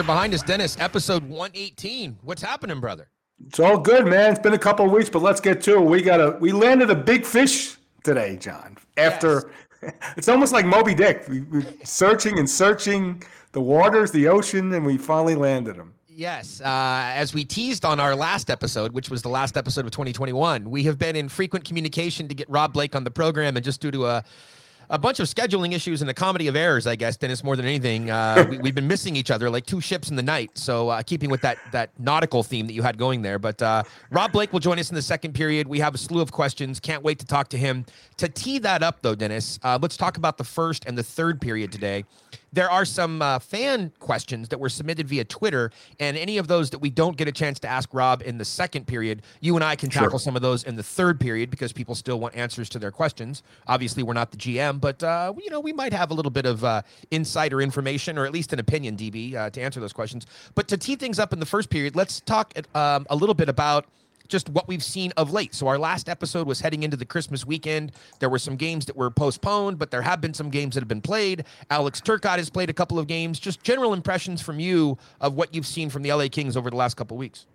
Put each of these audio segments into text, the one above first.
are behind us. Dennis, episode 118. What's happening, brother? It's all good, man. It's been a couple of weeks, but let's get to it. We got a we landed a big fish today, John. After it's almost like Moby Dick. We, we searching and searching the waters, the ocean, and we finally landed him. Yes, uh, as we teased on our last episode, which was the last episode of 2021, we have been in frequent communication to get Rob Blake on the program, and just due to a a bunch of scheduling issues and a comedy of errors, I guess, Dennis, more than anything, uh, we, we've been missing each other like two ships in the night. So, uh, keeping with that that nautical theme that you had going there. But uh, Rob Blake will join us in the second period. We have a slew of questions. Can't wait to talk to him. To tee that up, though, Dennis, uh, let's talk about the first and the third period today. There are some uh, fan questions that were submitted via Twitter, and any of those that we don't get a chance to ask Rob in the second period, you and I can tackle some of those in the third period because people still want answers to their questions. Obviously, we're not the GM, but uh, you know we might have a little bit of uh, insider information or at least an opinion, DB, uh, to answer those questions. But to tee things up in the first period, let's talk um, a little bit about just what we've seen of late. So our last episode was heading into the Christmas weekend. There were some games that were postponed, but there have been some games that have been played. Alex Turcotte has played a couple of games. Just general impressions from you of what you've seen from the LA Kings over the last couple of weeks.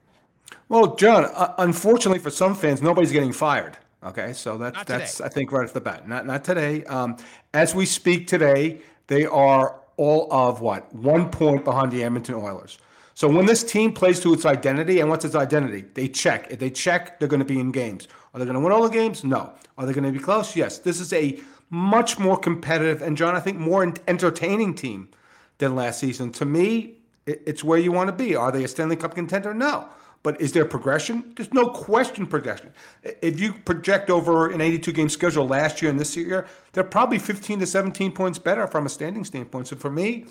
Well, John, uh, unfortunately for some fans, nobody's getting fired. Okay, so that's that's. I think right off the bat. Not not today. Um, as we speak today, they are all of what one point behind the Edmonton Oilers. So when this team plays to its identity, and what's its identity? They check. If they check, they're going to be in games. Are they going to win all the games? No. Are they going to be close? Yes. This is a much more competitive and John, I think, more entertaining team than last season. To me, it's where you want to be. Are they a Stanley Cup contender? No. But is there progression? There's no question progression. If you project over an 82 game schedule last year and this year, they're probably 15 to 17 points better from a standing standpoint. So for me,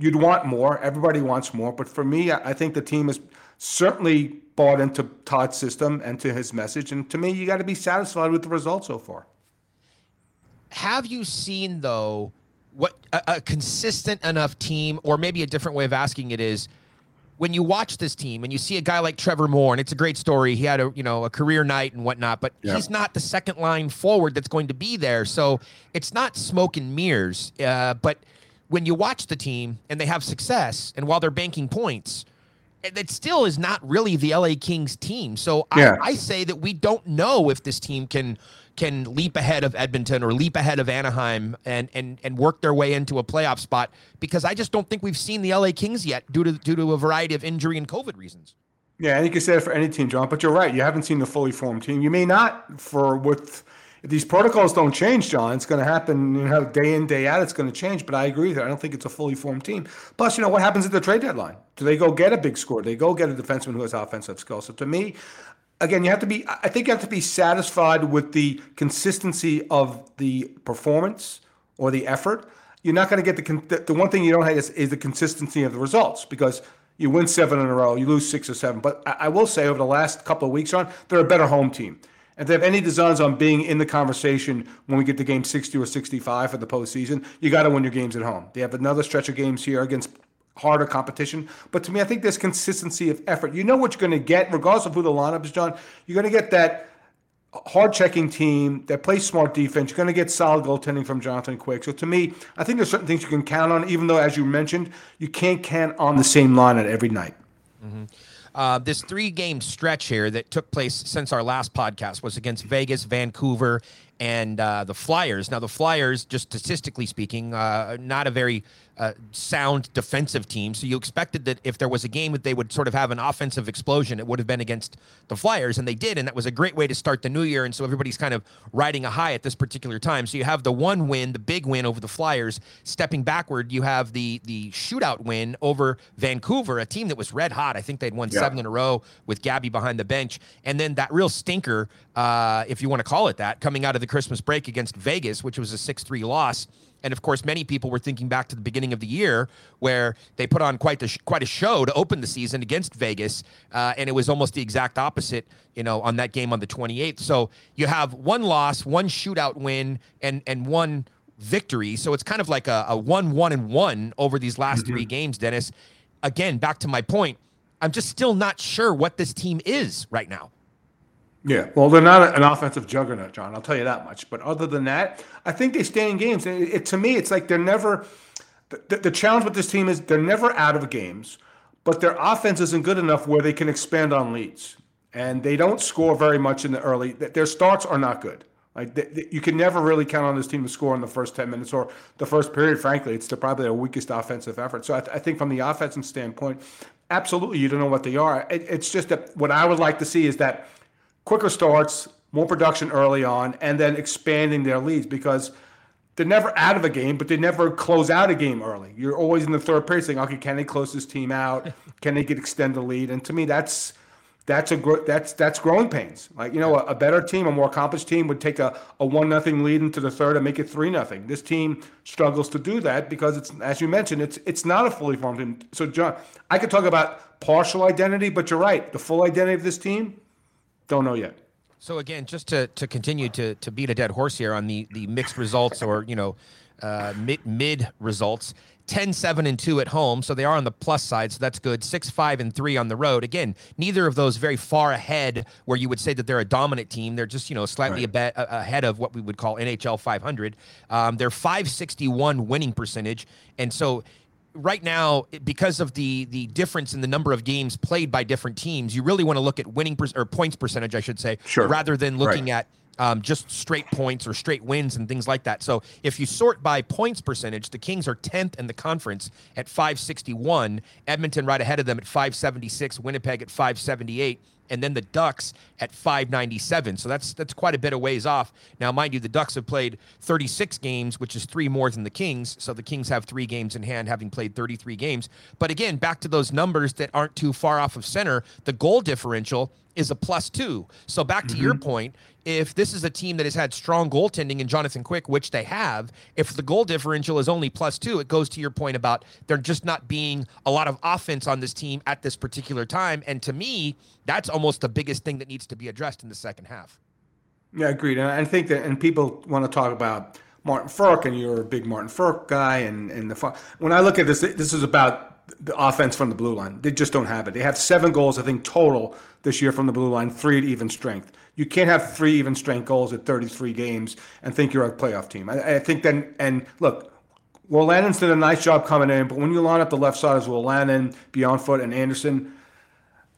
you'd want more. Everybody wants more. But for me, I think the team is certainly bought into Todd's system and to his message. And to me, you got to be satisfied with the results so far. Have you seen though what a, a consistent enough team, or maybe a different way of asking it is, when you watch this team and you see a guy like Trevor Moore, and it's a great story. He had a you know a career night and whatnot, but Yeah. he's not the second line forward that's going to be there. So it's not smoke and mirrors. Uh, but when you watch the team and they have success, and while they're banking points, it it still is not really the LA Kings team. So Yeah. I, I say that we don't know if this team can can leap ahead of Edmonton or leap ahead of Anaheim and and and work their way into a playoff spot because I just don't think we've seen the LA Kings yet due to due to a variety of injury and COVID reasons. Yeah, and you can say that for any team, John. But you're right. You haven't seen the fully formed team. You may not for with if these protocols don't change, John. It's going to happen. You know, day in day out, it's going to change. But I agree you. I don't think it's a fully formed team. Plus, you know what happens at the trade deadline? Do they go get a big score? Do they go get a defenseman who has offensive skill? So to me, again, you have to be. I think you have to be satisfied with the consistency of the performance or the effort. You're not going to get the, the one thing you don't have is, is the consistency of the results because you win seven in a row, you lose six or seven. But I, I will say over the last couple of weeks, on they're a better home team. If they have any designs on being in the conversation when we get to game 60 or 65 for the postseason, you got to win your games at home. They have another stretch of games here against harder competition. But to me, I think there's consistency of effort. You know what you're going to get, regardless of who the lineup is, John. You're going to get that hard checking team that plays smart defense. You're going to get solid goaltending from Jonathan Quick. So to me, I think there's certain things you can count on, even though, as you mentioned, you can't count on the same line at every night. Mm-hmm. Uh, this three game stretch here that took place since our last podcast was against Vegas, Vancouver, and uh, the Flyers. Now, the Flyers, just statistically speaking, uh, not a very uh, sound defensive team. So you expected that if there was a game that they would sort of have an offensive explosion, it would have been against the Flyers, and they did, and that was a great way to start the new year. And so everybody's kind of riding a high at this particular time. So you have the one win, the big win over the Flyers. Stepping backward, you have the the shootout win over Vancouver, a team that was red hot. I think they'd won Yeah. seven in a row with Gabby behind the bench, and then that real stinker, uh, if you want to call it that, coming out of the Christmas break against Vegas, which was a six-three loss. And of course, many people were thinking back to the beginning of the year where they put on quite the sh- quite a show to open the season against Vegas, uh, and it was almost the exact opposite, you know, on that game on the 28th. So you have one loss, one shootout win, and and one victory. So it's kind of like a, a one, one, and one over these last three games, Dennis. Again, back to my point, I'm just still not sure what this team is right now. Yeah, well, they're not an offensive juggernaut, John. I'll tell you that much. But other than that, I think they stay in games. It, it- to me, it's like they're never. The, the, challenge with this team is they're never out of games, but their offense isn't good enough where they can expand on leads, and they don't score very much in the early. Their starts are not good. Like th- th- you can never really count on this team to score in the first ten minutes or the first period. Frankly, it's the, probably their weakest offensive effort. So I, I think from the offensive standpoint, absolutely, you don't know what they are. It, it's just that what I would like to see is that quicker starts, more production early on, and then expanding their leads because they're never out of a game, but they never close out a game early. You're always in the third period saying, "Okay, can they close this team out? Can they get extend the lead?" And to me, that's that's a gro- that's that's growing pains. Like you know, a, a better team, a more accomplished team would take a, a one nothing lead into the third and make it three nothing. This team struggles to do that because it's as you mentioned, it's it's not a fully formed team. So John, I could talk about partial identity, but you're right. The full identity of this team, don't know yet. So again, just to, to continue to, to beat a dead horse here on the, the mixed results or, you know, uh, mid, mid results, 10, 7, and 2 at home. So they are on the plus side. So that's good. 6, 5, and 3 on the road. Again, neither of those very far ahead where you would say that they're a dominant team. They're just, you know, slightly Right. a bit ahead of what we would call NHL 500. Um, they're 561 winning percentage. And so right now because of the the difference in the number of games played by different teams you really want to look at winning per, or points percentage i should say Sure. rather than looking Right. at um, just straight points or straight wins and things like that. So if you sort by points percentage, the Kings are 10th in the conference at 561, Edmonton right ahead of them at 576, Winnipeg at 578, and then the Ducks at 597. So that's that's quite a bit of ways off. Now, mind you, the Ducks have played 36 games, which is three more than the Kings. So the Kings have three games in hand, having played 33 games. But again, back to those numbers that aren't too far off of center, the goal differential is a plus two. So back to your mm-hmm. point, if this is a team that has had strong goaltending in Jonathan Quick, which they have, if the goal differential is only plus two, it goes to your point about there just not being a lot of offense on this team at this particular time. And to me, that's almost the biggest thing that needs to be addressed in the second half. Yeah, agreed. And I think that, and people want to talk about Martin Frk, and you're a big Martin Frk guy. And, and the when I look at this, this is about the offense from the blue line. They just don't have it. They have seven goals, I think, total this year from the blue line, three at even strength. You can't have three even strength goals at 33 games and think you're a playoff team. I, I think then, and look, Wolanin's did a nice job coming in, but when you line up the left side as Wolanin, Beyond Foot, and Anderson,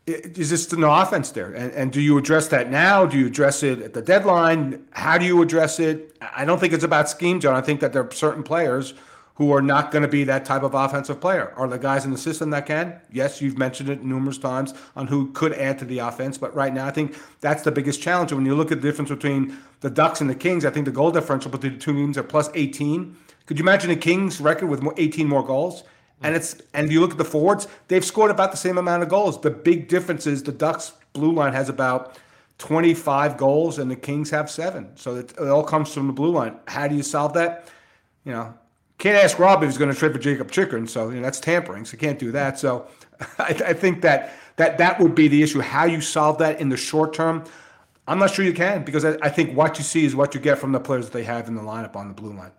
is just no offense there. And, and do you address that now? Do you address it at the deadline? How do you address it? I don't think it's about scheme, John. I think that there are certain players who are not going to be that type of offensive player. Are the guys in the system that can? Yes, you've mentioned it numerous times on who could add to the offense. But right now, I think that's the biggest challenge. When you look at the difference between the Ducks and the Kings, I think the goal differential between the two teams are plus 18. Could you imagine the Kings record with 18 more goals? And it's and if you look at the forwards, they've scored about the same amount of goals. The big difference is the Ducks blue line has about 25 goals and the Kings have seven. So it, it all comes from the blue line. How do you solve that? You know, can't ask Rob if he's going to trade for Jakob Chychrun. So you know, that's tampering. So you can't do that. So I, I think that that that would be the issue. How you solve that in the short term, I'm not sure you can because I, I think what you see is what you get from the players that they have in the lineup on the blue line.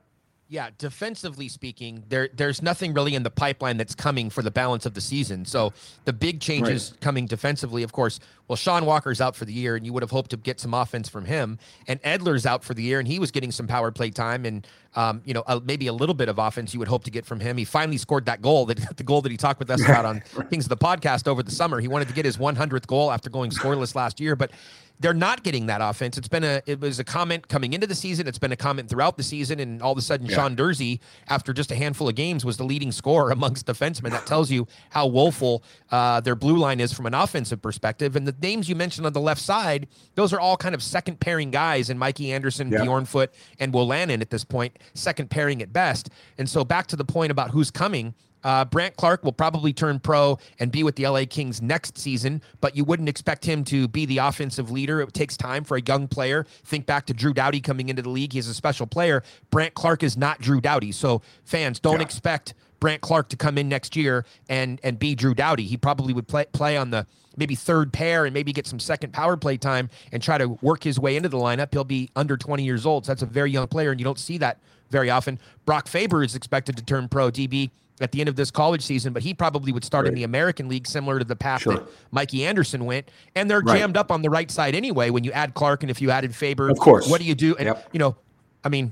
Yeah, defensively speaking, there there's nothing really in the pipeline that's coming for the balance of the season. So the big changes coming defensively, of course. Well, Sean Walker's out for the year, and you would have hoped to get some offense from him. And Edler's out for the year, and he was getting some power play time. And um, you know, uh, maybe a little bit of offense you would hope to get from him. He finally scored that goal that the goal that he talked with us about on Kings of the podcast over the summer. He wanted to get his 100th goal after going scoreless last year, but they're not getting that offense. It's been a it was a comment coming into the season. It's been a comment throughout the season, and all of a sudden, Yeah. Sean Durzi, after just a handful of games, was the leading scorer amongst defensemen. That tells you how woeful uh, their blue line is from an offensive perspective. And the names you mentioned on the left side, those are all kind of second pairing guys, and Mikey Anderson, Yeah. Bjornfot, and Wolanin at this point, second pairing at best. And so back to the point about who's coming. Uh, Brandt Clarke will probably turn pro and be with the LA Kings next season, but you wouldn't expect him to be the offensive leader. It takes time for a young player. Think back to Drew Doughty coming into the league. He's a special player. Brandt Clarke is not Drew Doughty. So fans don't Yeah. expect Brandt Clarke to come in next year and and be Drew Doughty. He probably would play play on the maybe third pair and maybe get some second power play time and try to work his way into the lineup. He'll be under 20 years old. So that's a very young player, and you don't see that very often. Brock Faber is expected to turn pro DB at the end of this college season, but he probably would start in the American League, similar to the path Sure. that Mikey Anderson went. And they're Right. jammed up on the right side anyway. When you add Clarke and if you added Faber, Of course. what do you do? And Yep. you know, I mean,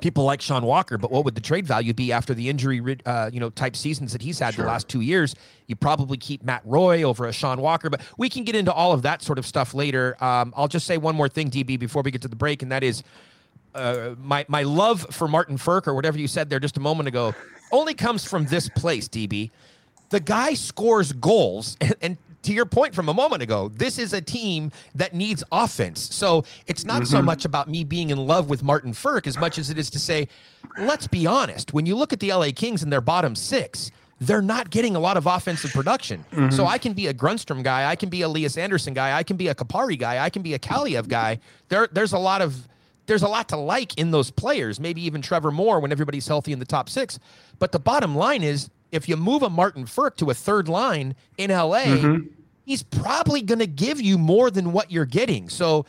people like Sean Walker, but what would the trade value be after the injury, uh, you know, type seasons that he's had Sure. the last two years? You probably keep Matt Roy over a Sean Walker, but we can get into all of that sort of stuff later. Um, I'll just say one more thing, DB, before we get to the break, and that is uh, my my love for Martin Frk or whatever you said there just a moment ago only comes from this place, DB. The guy scores goals, and, and to your point from a moment ago, this is a team that needs offense. So it's not so mm-hmm. much about me being in love with Martin Frk as much as it is to say, let's be honest. When you look at the LA Kings and their bottom six, they're not getting a lot of offensive production. So mm-hmm. I can be a Grundstrom guy, I can be a Lias Andersson guy, I can be a Kupari guy, I can be a Kaliyev guy. There, there's a lot of there's a lot to like in those players, maybe even Trevor Moore when everybody's healthy in the top six. But the bottom line is if you move a Martin Frk to a third line in LA, he's probably going to give you more than what you're getting. So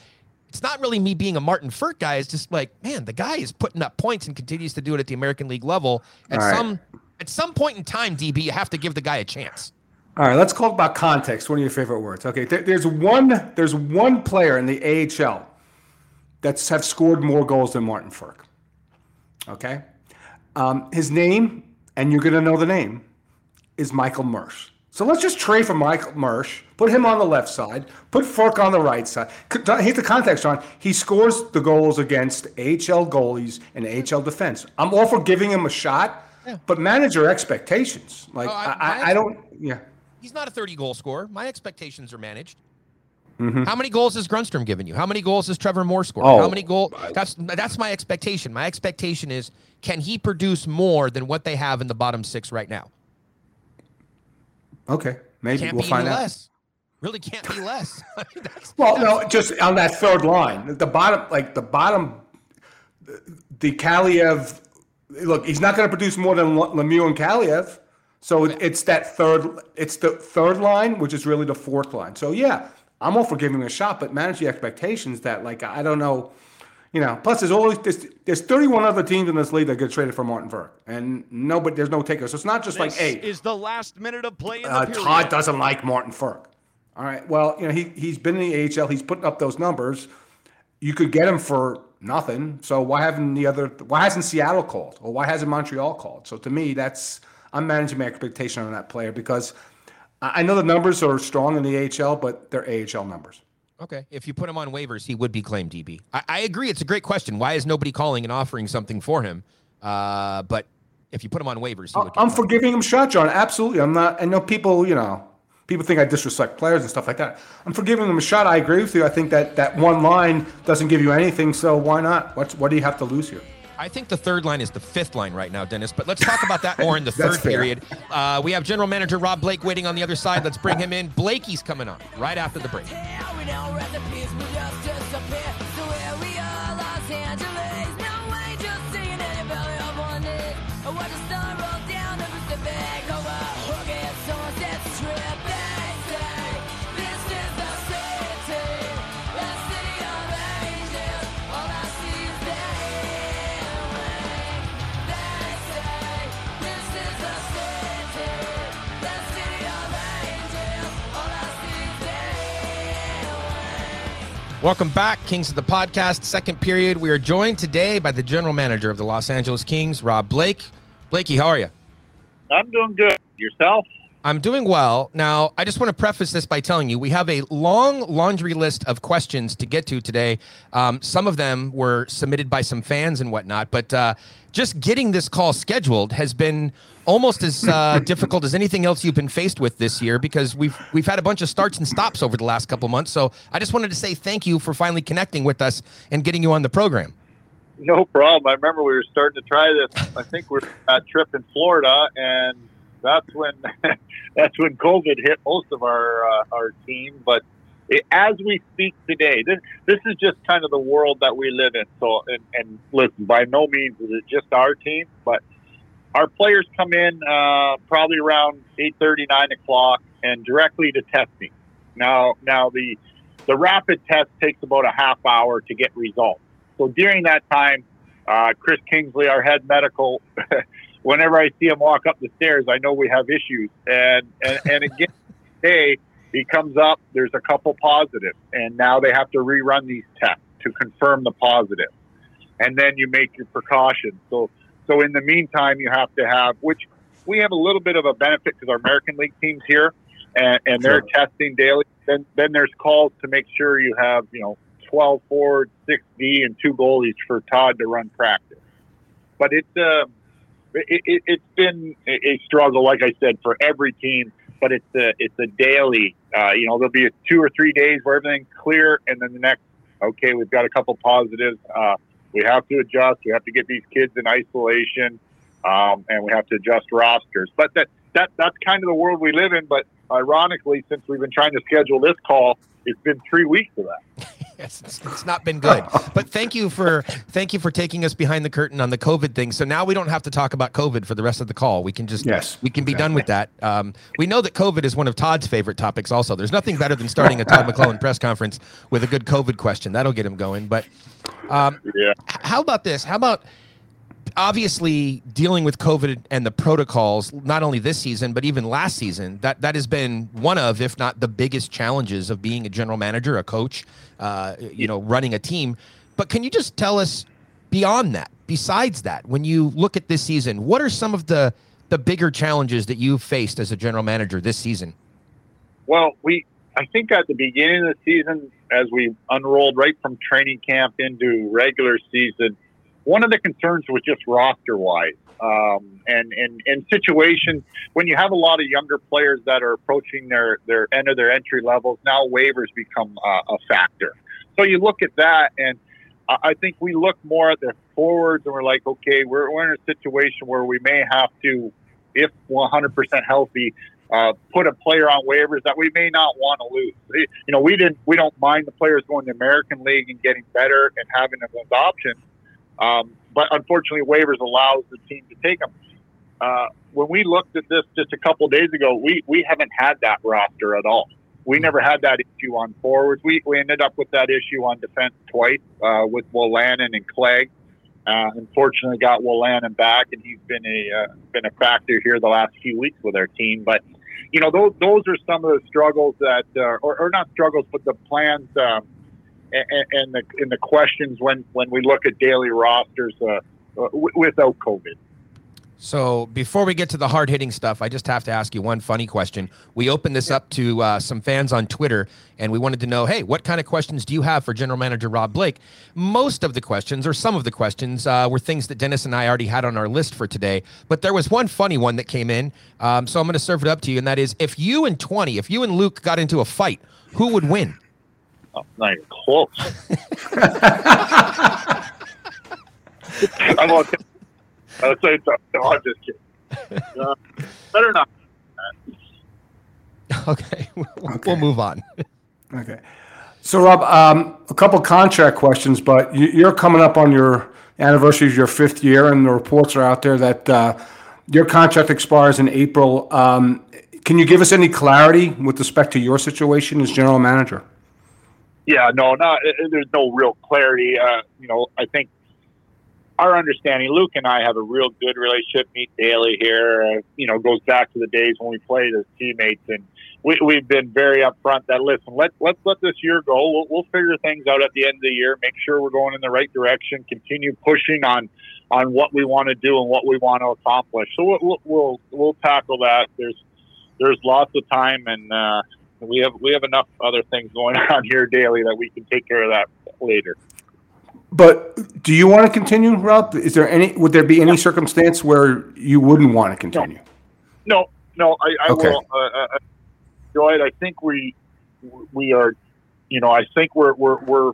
it's not really me being a Martin Frk guy. It's just like, man, the guy is putting up points and continues to do it at the American League level. At All right. some at some point in time, DB, you have to give the guy a chance. All right, let's talk about context. One of your favorite words. Okay, there, there's one there's one player in the AHL that's have scored more goals than Martin Frk. Okay, um, his name, and you're gonna know the name, is Michael Mersch. So let's just trade for Michael Mersch, put him on the left side, put Frk on the right side. Here's the context, John. He scores the goals against AHL goalies and AHL defense. I'm all for giving him a shot, but manage your expectations. Like Oh, I- I, I, I don't. Yeah. He's not a 30 goal scorer. My expectations are managed. Mm-hmm. How many goals has Grundstrom given you? How many goals has Trevor Moore scored? Oh, How many goals? That's that's my expectation. My expectation is can he produce more than what they have in the bottom six right now? Okay, maybe Can't we'll find out. less. Really can't be less. I mean, that's- Well, no, just on that third line, the bottom, like the bottom, the Kaliyev. Look, he's not going to produce more than Lemieux and Kaliyev, so it's that third. It's the third line, which is really the fourth line. So yeah, I'm all for giving him a shot, but manage the expectations. That like I don't know, you know. Plus, there's always there's, there's 31 other teams in this league that get traded for Martin Frk, and no, but there's no takers. So it's not just like, This hey, is the last minute of play in the uh, period. Todd doesn't like Martin Frk. All right. Well, you know, he he's been in the AHL. He's putting up those numbers. You could get him for nothing. So why haven't the other? Why hasn't Seattle called, or why hasn't Montreal called? So to me, that's I'm managing my expectation on that player because I know the numbers are strong in the AHL, but they're AHL numbers. okay. If you put him on waivers, he would be claimed DB. I, I agree. It's a great question. Why is nobody calling and offering something for him? Uh, but if you put him on waivers, he would. I'm claimed. for giving him shot, John. Absolutely. I'm not. I know people. You know, people think I disrespect players and stuff like that. I'm for giving them a shot. I agree with you. I think that that one line doesn't give you anything. So why not? What's what do you have to lose here? I think the third line is the fifth line right now, Dennis. But let's talk about that more in the third fair. period. Uh, we have General Manager Rob Blake waiting on the other side. Let's bring him in. Blakey's coming on right after the break. Welcome back, Kings of the Podcast, second period. We are joined today by the general manager of the Los Angeles Kings, Rob Blake. Blakey, how are you? I'm doing good. Yourself? I'm doing well. Now, I just want to preface this by telling you we have a long laundry list of questions to get to today. Um, some of them were submitted by some fans and whatnot, but uh, just getting this call scheduled has been almost as uh, difficult as anything else you've been faced with this year because we've we've had a bunch of starts and stops over the last couple months. So I just wanted to say thank you for finally connecting with us and getting you on the program. No problem. I remember we were starting to try this. I think we're at trip in Florida, and that's when that's when COVID hit most of our uh, our team. But it, as we speak today, this this is just kind of the world that we live in. So, and, and listen, by no means is it just our team, but our players come in uh, probably around eight thirty, nine o'clock, and directly to testing. Now, now the the rapid test takes about a half hour to get results. So during that time, uh, Chris Kingsley, our head medical, whenever I see him walk up the stairs, I know we have issues. And and, and again, today he comes up. There's a couple positives, and now they have to rerun these tests to confirm the positive, and then you make your precautions. So so in the meantime, you have to have which we have a little bit of a benefit because our American League teams here, and, and they're testing daily. Then then there's calls to make sure you have you know 12 forward, 6D, and two goalies for Todd to run practice. But it's uh, it, it, it's been a struggle, like I said, for every team. But it's a it's a daily. Uh, you know, there'll be a two or three days where everything's clear, and then the next, okay, we've got a couple positives. Uh, we have to adjust. We have to get these kids in isolation, um, and we have to adjust rosters. But that that that's kind of the world we live in. But ironically, since we've been trying to schedule this call, it's been three weeks of that. Yes, it's, it's not been good. But thank you for thank you for taking us behind the curtain on the COVID thing. So now we don't have to talk about COVID for the rest of the call. We can just Yes, we can be done with that. Um, we know that COVID is one of Todd's favorite topics. Also, there's nothing better than starting a Todd McLellan press conference with a good COVID question. That'll get him going. But um, Yeah. how about this? How about obviously dealing with COVID and the protocols, not only this season but even last season? That that has been one of, if not the biggest challenges of being a general manager, a coach, uh, you know, running a team. But can you just tell us beyond that, besides that, when you look at this season, what are some of the the bigger challenges that you've faced as a general manager this season? Well, we I think at the beginning of the season, as we unrolled right from training camp into regular season, one of the concerns was just roster wise. Um, and and in situations when you have a lot of younger players that are approaching their their end of their entry levels, now waivers become uh, a factor. So you look at that, and I I think we look more at the forwards, and we're like, okay, we're, we're in a situation where we may have to, if 100% healthy, uh, put a player on waivers that we may not want to lose. You know, we didn't, we don't mind the players going to the American League and getting better and having them as options. Um, but unfortunately, waivers allows the team to take them. Uh, when we looked at this just a couple days ago, we, we haven't had that roster at all. We never had that issue on forwards. We, we ended up with that issue on defense twice uh, with Wolanin and Clague. Uh, unfortunately, got Wolanin back, and he's been a uh, been a factor here the last few weeks with our team. But you know, those those are some of the struggles that, uh, or, or not struggles, but the plans um, and, and the and the questions when when we look at daily rosters uh, uh, w- without COVID. So before we get to the hard hitting stuff, I just have to ask you one funny question. We opened this up to uh, some fans on Twitter, and we wanted to know, hey, what kind of questions do you have for General Manager Rob Blake? Most of the questions, or some of the questions, uh, were things that Dennis and I already had on our list for today. But there was one funny one that came in, um, so I'm going to serve it up to you, and that is, if you and 20, if you and Luc got into a fight, who would win? Oh, not even close. I'm going to I'll say so. No, I'm just kidding. Uh, better not. Okay, we'll, we'll move on. Okay. So, Rob, um, a couple contract questions, but you, you're coming up on your anniversary of your fifth year, and the reports are out there that uh, your contract expires in April. Um, can you give us any clarity with respect to your situation as general manager? Yeah, no, not. uh, There's no real clarity. Uh, you know, I think our understanding, Luc and I have a real good relationship. Meet daily here, uh, you know, goes back to the days when we played as teammates, and we, we've been very upfront that listen, let let's let this year go. We'll, we'll figure things out at the end of the year. Make sure we're going in the right direction. Continue pushing on on what we want to do and what we want to accomplish. So we'll we'll, we'll, we'll tackle that. There's there's lots of time, and uh, we have we have enough other things going on here daily that we can take care of that later. But do you want to continue, Rob? Is there any? Would there be any circumstance where you wouldn't want to continue? No, no, I, I Okay. will uh, uh, enjoy it. I think we we are, you know, I think we're we're we're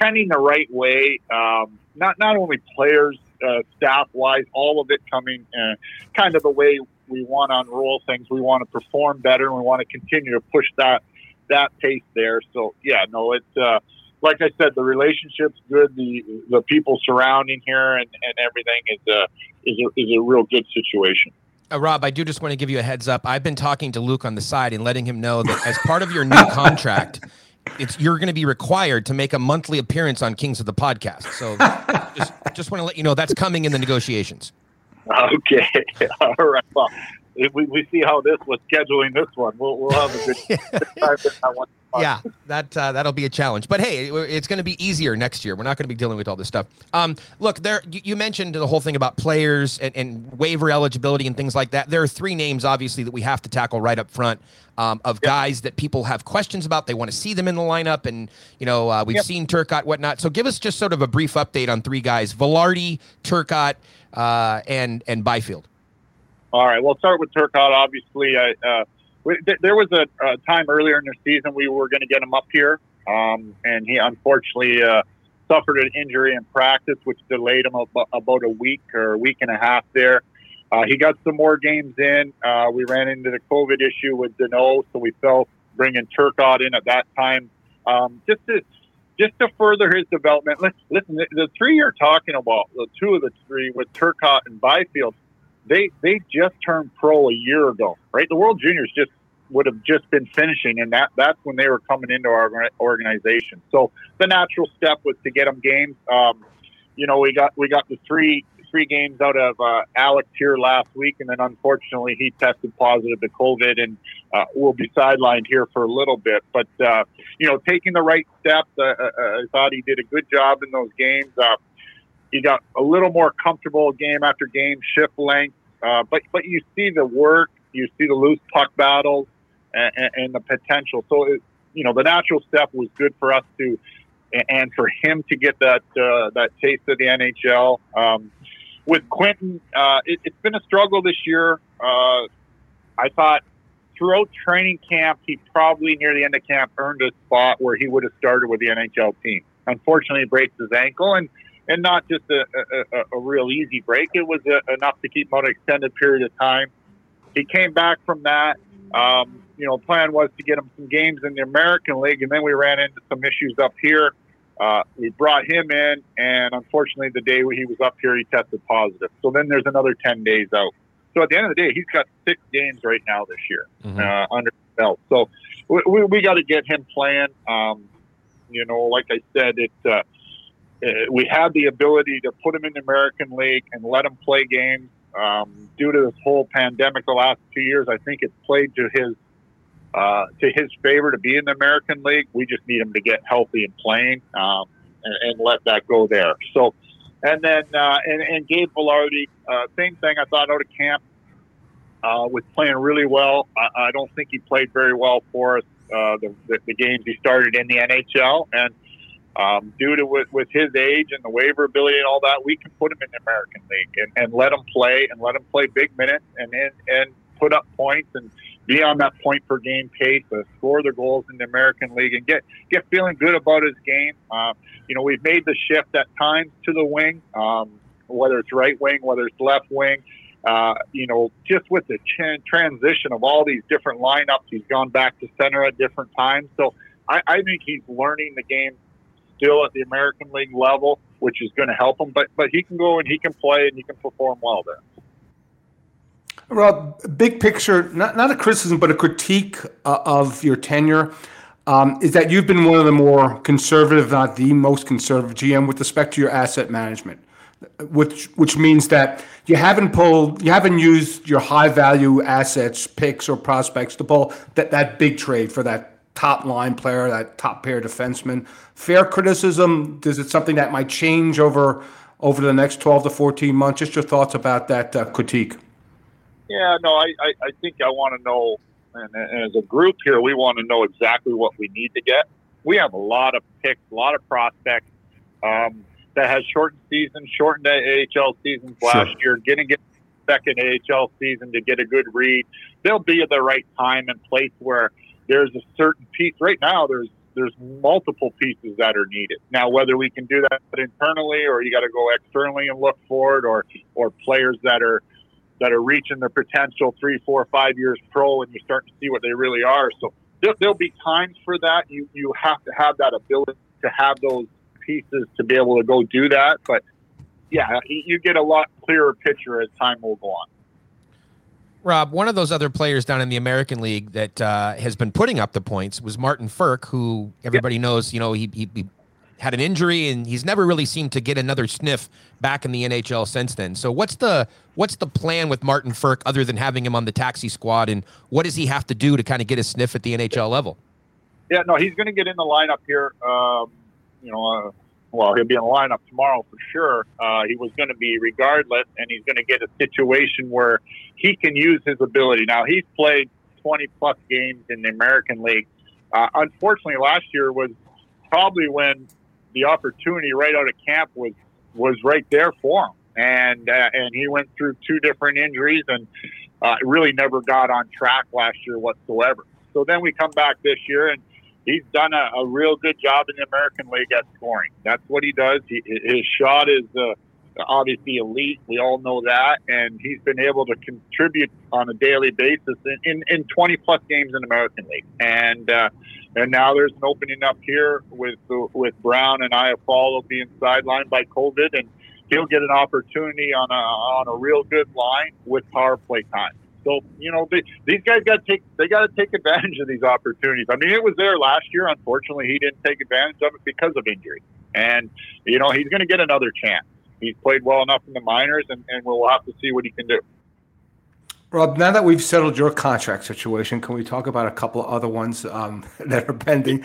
trending the right way. Um, not not only players, uh, staff wise, all of it coming uh, kind of the way we want on roll things. We want to perform better, and we want to continue to push that that pace there. So yeah, no, it's. Uh, like I said, the relationship's good. The the people surrounding here and, and everything is a is a, is a real good situation. Uh, Rob, I do just want to give you a heads up. I've been talking to Luc on the side and letting him know that as part of your new contract, it's you're going to be required to make a monthly appearance on Kings of the Podcast. So just just want to let you know that's coming in the negotiations. Okay. All right. Well, we, we see how this was scheduling this one. We'll, we'll have a good good time with that one. Yeah, that uh, that'll be a challenge. But hey, it- it's going to be easier next year. We're not going to be dealing with all this stuff. Um, look, there you, you mentioned the whole thing about players and, and waiver eligibility and things like that. There are three names, obviously, that we have to tackle right up front um, of guys that people have questions about. They want to see them in the lineup, and you know uh, we've Yep. seen Turcotte, whatnot. So give us just sort of a brief update on three guys: Vilardi, Turcotte, uh, and and Byfield. All right. We'll start with Turcotte. Obviously, I, uh, there was a, a time earlier in the season we were going to get him up here, um, and he unfortunately uh, suffered an injury in practice, which delayed him about, a week or a week and a half there. Uh, he got some more games in. Uh, we ran into the COVID issue with Danault, so we felt bringing Turcotte in at that time um, just to just to further his development. Listen, the three you're talking about, the two of the three with Turcotte and Byfield, they they just turned pro a year ago, right? The World Juniors just would have just been finishing, and that that's when they were coming into our organization. So the natural step was to get them games. Um, you know, we got we got the three three games out of uh, Alex here last week, and then unfortunately he tested positive to COVID, and uh, will be sidelined here for a little bit. But uh, you know, taking the right steps, uh, uh, I thought he did a good job in those games. Uh, he got a little more comfortable game after game, shift length, uh, but but you see the work, you see the loose puck battles, and, and, and the potential. So it, you know, the natural step was good for us to, and for him to get that uh, that taste of the NHL. Um, with Quinton, uh, it, it's been a struggle this year. Uh, I thought throughout training camp, he probably near the end of camp earned a spot where he would have started with the NHL team. Unfortunately, breaks his ankle, and and not just a, a, a- a real easy break. It was uh enough to keep him out an extended period of time. He came back from that. Um, you know, plan was to get him some games in the American League, and then we ran into some issues up here. Uh, we brought him in, and unfortunately, the day he was up here, he tested positive. So then there's another 10 days out. So at the end of the day, he's got six games right now this year uh, under his belt. So we, we, we got to get him playing. Um, you know, like I said, it uh, uh, we had the ability to put him in the American League and let him play games. Um, due to this whole pandemic the last two years, I think it's played to his uh, to his favor to be in the American League. We just need him to get healthy and playing, um, and, and let that go there. So, and then uh, and, and Gabe Vilardi, uh, same thing. I thought out of camp uh, was playing really well. I, I don't think he played very well for us uh, the, the, the games he started in the NHL, and um, due to with, with his age and the waiver ability and all that, we can put him in the American League and, and let him play and let him play big minutes and and, and put up points and be on that point per game pace, uh, score the goals in the American League, and get get feeling good about his game. Uh, you know, we've made the shift at times to the wing, um, whether it's right wing, whether it's left wing. Uh, you know, just with the ch- transition of all these different lineups, he's gone back to center at different times. So I, I think he's learning the game still at the American League level, which is going to help him. But but he can go and he can play and he can perform well there. Rob, big picture, not, not a criticism, but a critique uh, of your tenure um, is that you've been one of the more conservative, not the most conservative GM with respect to your asset management. which which means that you haven't pulled, you haven't used your high value assets, picks or prospects to pull that that big trade for that top line player, that top pair defenseman. Fair criticism. Is it something that might change over over the next twelve to fourteen months? Just your thoughts about that uh, critique. Yeah, no, I, I, I think I want to know, and, and as a group here, we want to know exactly what we need to get. We have a lot of picks, a lot of prospects um, that has shortened seasons, shortened AHL seasons last year. Getting get second AHL season to get a good read. They'll be at the right time and place where there's a certain piece. Right now, there's there's multiple pieces that are needed. Now, whether we can do that internally or you got to go externally and look for it, or or players that are that are reaching their potential three, four, five years pro, and you're starting to see what they really are. So there, there'll be times for that. You you have to have that ability to have those pieces to be able to go do that. But yeah, you get a lot clearer picture as time will go on. Rob, one of those other players down in the American League that uh, has been putting up the points was Martin Frk, who everybody knows, you know, he, he, he had an injury and he's never really seemed to get another sniff back in the NHL since then. So what's the what's the plan with Martin Frk other than having him on the taxi squad, and what does he have to do to kind of get a sniff at the NHL level? Yeah, no, he's going to get in the lineup here. Um, you know, uh, well, he'll be in the lineup tomorrow for sure. Uh, he was going to be regardless, and he's going to get a situation where he can use his ability. Now, he's played 20 plus games in the American League. Uh, unfortunately, last year was probably when the opportunity right out of camp was was right there for him, and uh, and he went through two different injuries and uh, really never got on track last year whatsoever. So then we come back this year and he's done a, a real good job in the American League at scoring. That's what he does. He, his shot is uh, obviously elite. We all know that, and he's been able to contribute on a daily basis in, in, in 20 plus games in American League. And uh, and now there's an opening up here with with Brown and Iafallo being sidelined by COVID, and he'll get an opportunity on a on a real good line with power play time. So you know they, these guys got take they got to take advantage of these opportunities. I mean, it was there last year. Unfortunately, he didn't take advantage of it because of injury, and you know he's going to get another chance. He's played well enough in the minors, and, and we'll have to see what he can do. Rob, now that we've settled your contract situation, can we talk about a couple of other ones um, that are pending?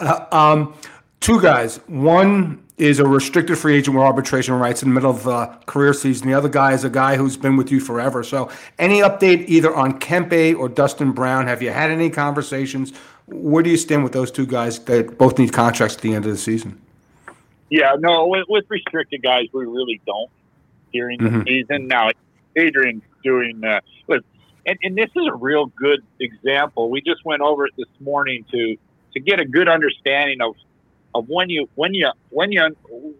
Uh, um, two guys. One is a restricted free agent with arbitration rights in the middle of the career season. The other guy is a guy who's been with you forever. So, any update either on Kempe or Dustin Brown? Have you had any conversations? Where do you stand with those two guys that both need contracts at the end of the season? Yeah, no, with, with restricted guys, we really don't during the Mhm. season. Now, Adrian's doing, uh, with, and, and this is a real good example. We just went over it this morning to to get a good understanding of of when you when you when you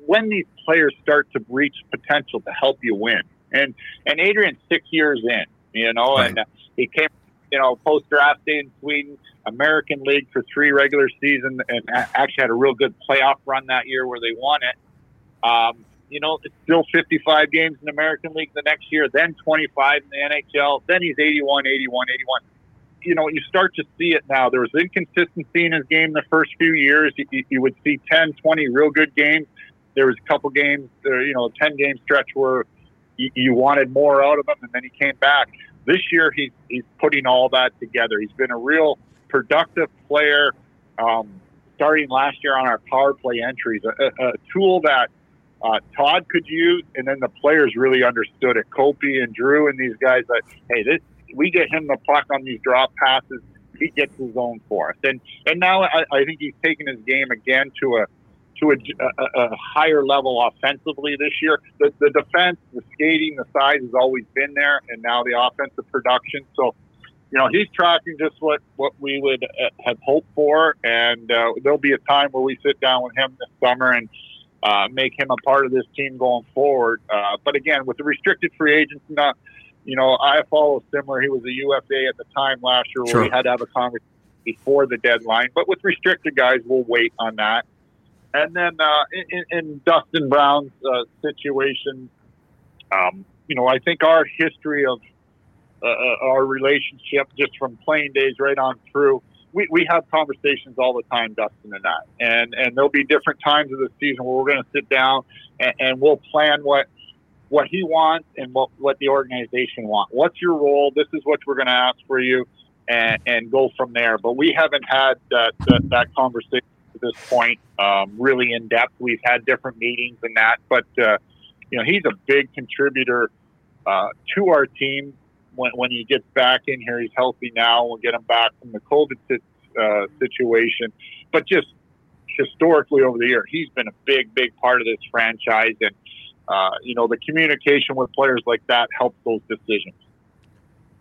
when these players start to reach potential to help you win. And and Adrian's six years in, you know, and uh, he came, you know, post draft day in Sweden, American League for three regular season, and actually had a real good playoff run that year where they won it. Um, you know, it's still 55 games in American League the next year, then 25 in the NHL, then he's 81, 81, 81. You know, you start to see it now. There was inconsistency in his game the first few years. You, you- would see 10, 20 real good games. There was a couple games, you know, a 10 game stretch where you, you wanted more out of him, and then he came back. This year, he's, he's putting all that together. He's been a real productive player. Um, starting last year on our power play entries, a, a, a tool that uh, Todd could use, and then the players really understood it. Kopi and Drew and these guys that hey, this we get him the puck on these drop passes, he gets his own for us. And and now I, I think he's taken his game again to a to a, a, a higher level offensively this year. The, the defense, the skating, the size has always been there, and now the offensive production. So you know, he's tracking just what, what we would uh, have hoped for. And uh, there'll be a time where we sit down with him this summer and uh, make him a part of this team going forward. Uh, but again, with the restricted free agents, not, you know, I follow similar. He was a UFA at the time last year where Sure. we had to have a conversation before the deadline. But with restricted guys, we'll wait on that. And then uh, in, in Dustin Brown's uh, situation, um, you know, I think our history of uh, uh, our relationship just from playing days right on through. We, we have conversations all the time, Dustin and I, and and there'll be different times of the season where we're going to sit down and, and we'll plan what what he wants and what, what the organization wants. What's your role? This is what we're going to ask for you, and, and go from there. But we haven't had that that, that conversation at this point, um, really in depth. We've had different meetings and that, but uh, you know, he's a big contributor uh, to our team. When, when he gets back in here, he's healthy now. We'll get him back from the COVID uh, situation, but just historically over the year, he's been a big, big part of this franchise, and uh, you know, the communication with players like that helps those decisions.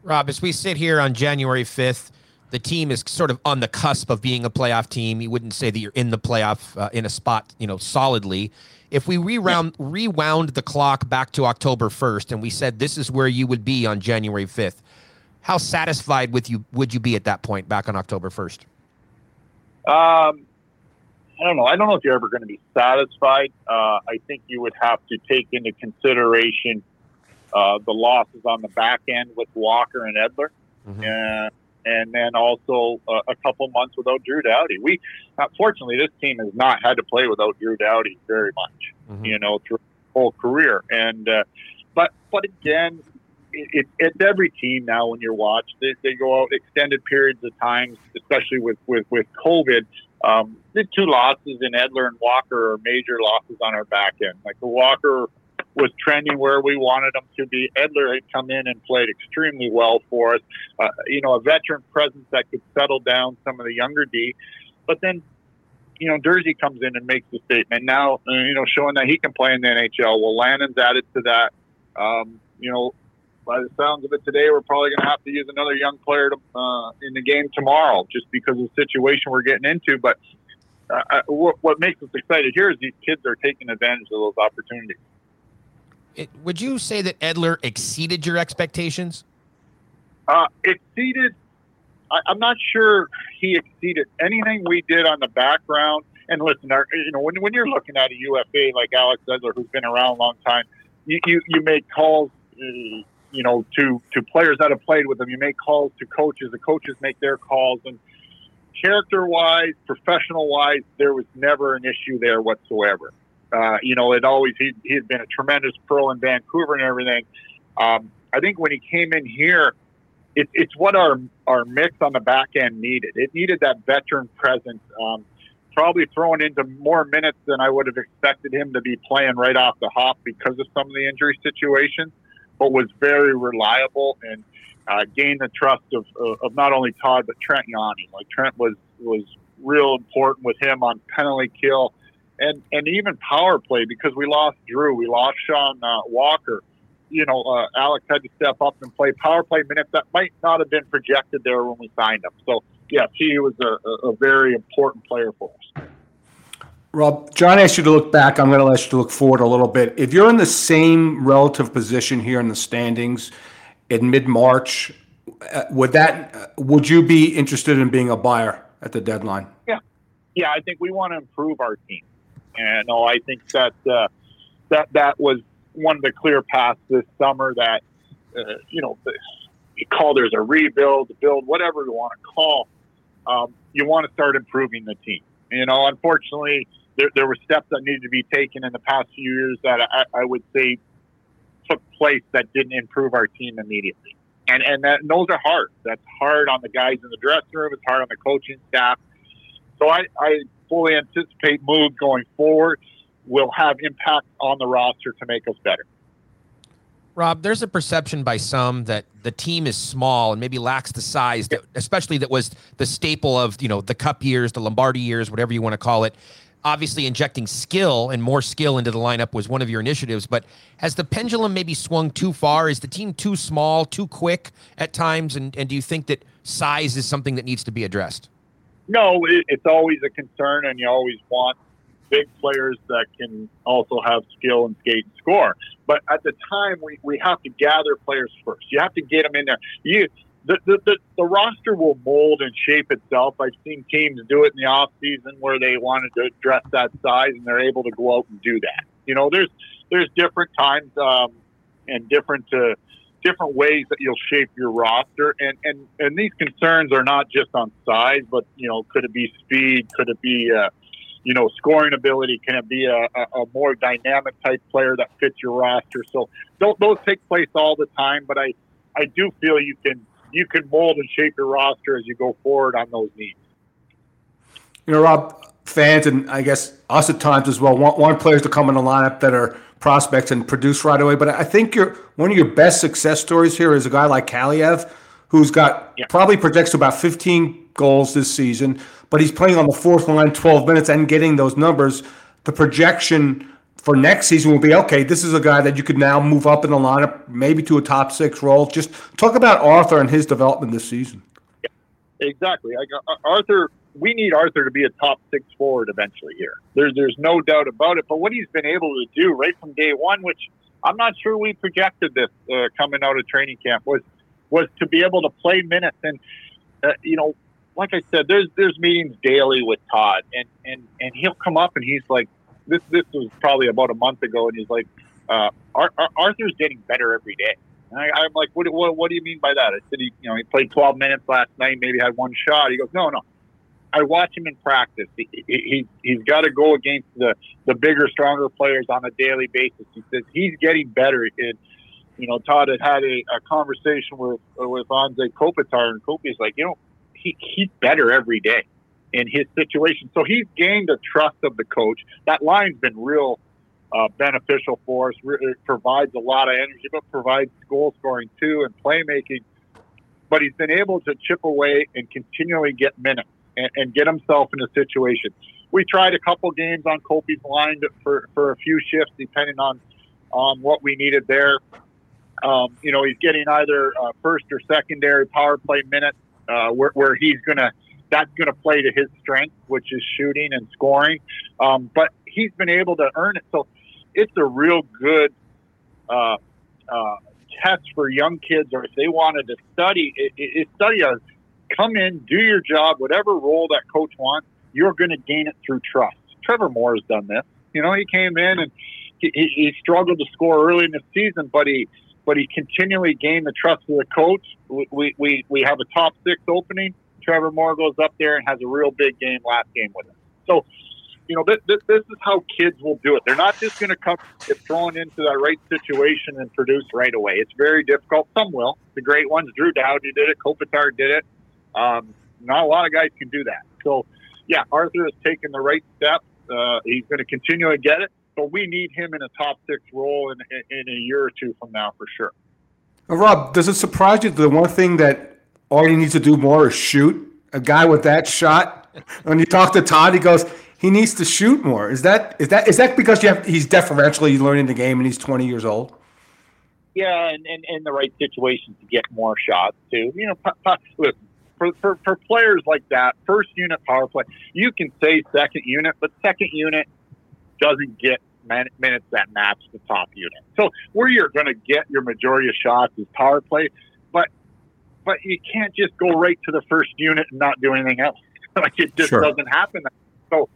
Rob, as we sit here on January 5th, the team is sort of on the cusp of being a playoff team. You wouldn't say that you're in the playoff uh, in a spot, you know, solidly. If we rewound rewound the clock back to October 1st and we said this is where you would be on January 5th, how satisfied with you would you be at that point back on October 1st? Um, I don't know. I don't know if you're ever going to be satisfied. Uh, I think you would have to take into consideration uh, the losses on the back end with Walker and Edler, Mhm. uh, and then also uh, a couple months without Drew Doughty. We, uh, fortunately, this team has not had to play without Drew Doughty very much Mhm. you know, through whole career. And uh, but but again, it, it, it's every team now. When you're watched, they, they go out extended periods of times, especially with with with COVID. Um, the two losses in Edler and Walker are major losses on our back end. Like the Walker was trending where we wanted him to be. Edler had come in and played extremely well for us. Uh, you know, a veteran presence that could settle down some of the younger D. But then you know, Durzi comes in and makes the statement now, uh, you know, showing that he can play in the NHL. Wolanin's added to that. Um, you know, by the sounds of it today, we're probably going to have to use another young player to, uh, in the game tomorrow just because of the situation we're getting into. But uh, what, what makes us excited here is these kids are taking advantage of those opportunities. It, would you say that Edler exceeded your expectations? Uh, exceeded. I, I'm not sure he exceeded anything we did on the background. And listen, our, you know, when, when you're looking at a UFA like Alex Edler, who's been around a long time, you, you, you make calls, you know, to, to players that have played with them. You make calls to coaches. The coaches make their calls. And character wise, professional wise, there was never an issue there whatsoever. Uh, you know, it always, he, he had been a tremendous pro in Vancouver and everything. Um, I think when he came in here, it, it's what our our mix on the back end needed. It needed that veteran presence. Um, probably thrown into more minutes than I would have expected him to be playing right off the hop because of some of the injury situations, but was very reliable and uh, gained the trust of, of, not only Todd but Trent Yawney. Like Trent was was real important with him on penalty kill and and even power play because we lost Drew, we lost Sean uh, Walker you know, uh, Alex had to step up and play power play minutes that might not have been projected there when we signed him. So, yes, he was a, a- very important player for us. Rob, John asked you to look back. I'm going to ask you to look forward a little bit. If you're in the same relative position here in the standings in mid-March, uh, would that uh, would you be interested in being a buyer at the deadline? Yeah, yeah, I think we want to improve our team, and no, I think that uh, that that was one of the clear paths this summer. That uh, you know, call there's a rebuild, build, whatever you want to call. Um, you want to start improving the team. You know, unfortunately, there, there were steps that needed to be taken in the past few years that I, I would say took place that didn't improve our team immediately. And and that and those are hard. That's hard on the guys in the dressing room. It's hard on the coaching staff. So I, I fully anticipate moves going forward will have impact on the roster to make us better. Rob, there's a perception by some that the team is small and maybe lacks the size that, especially that was the staple of you know the Cup years, the Lombardi years, whatever you want to call it. Obviously, injecting skill and more skill into the lineup was one of your initiatives. But has the pendulum maybe swung too far? Is the team too small, too quick at times? And and do you think that size is something that needs to be addressed? No, it, it's always a concern, and you always want big players that can also have skill and skate and score. But at the time, we, we have to gather players first. You have to get them in there. You the, the, the, the roster will mold and shape itself. I've seen teams do it in the off season where they wanted to address that size and they're able to go out and do that. You know, there's there's different times um, and different uh, different ways that you'll shape your roster and, and and these concerns are not just on size but you know could it be speed could it be uh, you know, scoring ability? Can it be a, a, a more dynamic type player that fits your roster? So those, those take place all the time, but I, I do feel you can you can mold and shape your roster as you go forward on those needs. You know, Rob, fans and I guess us at times as well want, want players to come in the lineup that are prospects and produce right away. But I think your one of your best success stories here is a guy like Kaliyev, who's got Yeah. probably projects to about 15 goals this season, but he's playing on the fourth line 12 minutes and getting those numbers. The projection for next season will be okay. This is a guy that you could now move up in the lineup, maybe to a top six role. Just talk about Arthur and his development this season. Exactly. I got, Arthur, we need Arthur to be a top six forward eventually here. There's there's no doubt about it. But what he's been able to do right from day one, which I'm not sure we projected this uh, coming out of training camp, was was to be able to play minutes. And uh, you know, like I said, there's there's meetings daily with Todd, and and and he'll come up and he's like, this this was probably about a month ago, and he's like, uh, Ar- Ar- Arthur's getting better every day. And I, I'm like, what, what, what do you mean by that? I said, he, you know, he played 12 minutes last night, maybe had one shot. He goes, no, no. I watch him in practice. He, he, he, he's got to go against the, the bigger, stronger players on a daily basis. He says he's getting better. And, you know, Todd had had a, a conversation with, with Anze Kopitar, and Kopi's like, you know, he, he's better every day in his situation. So he's gained the trust of the coach. That line's been real uh, beneficial for us. It provides a lot of energy, but provides goal scoring too and playmaking. But he's been able to chip away and continually get minutes and, and get himself in a situation. We tried a couple games on Kopi's line for, for a few shifts, depending on on what we needed there. Um, you know, he's getting either uh, first or secondary power play minutes uh, where, where he's going to that's going to play to his strength, which is shooting and scoring. Um, but he's been able to earn it. So it's a real good uh, uh, test for young kids, or if they wanted to study, it, it study a come in, do your job, whatever role that coach wants. You're going to gain it through trust. Trevor Moore has done this. You know, he came in and he, he, struggled to score early in the season, but he but he continually gained the trust of the coach. We, we, we, have a top six opening. Trevor Moore goes up there and has a real big game last game with us. So, you know, this, this, this is how kids will do it. They're not just going to come get thrown into that right situation and produce right away. It's very difficult. Some will. The great ones, Drew Doughty did it. Kopitar did it. Um, not a lot of guys can do that. So, yeah, Arthur has taken the right steps. Uh, he's going to continue to get it, but we need him in a top six role in, in, in a year or two from now for sure. Now, Rob, does it surprise you that the one thing that Artie needs to do more is shoot? A guy with that shot. When you talk to Todd, he goes, he needs to shoot more. Is that is that is that because you have he's deferentially learning the game and he's twenty years old? Yeah, and, and, and the right situations to get more shots too. You know, pu- pu- listen, for, for, for players like that, first unit power play, you can say second unit, but second unit doesn't get man- minutes that match the top unit. So where you're going to get your majority of shots is power play, but but you can't just go right to the first unit and not do anything else. like it just Sure. doesn't happen. So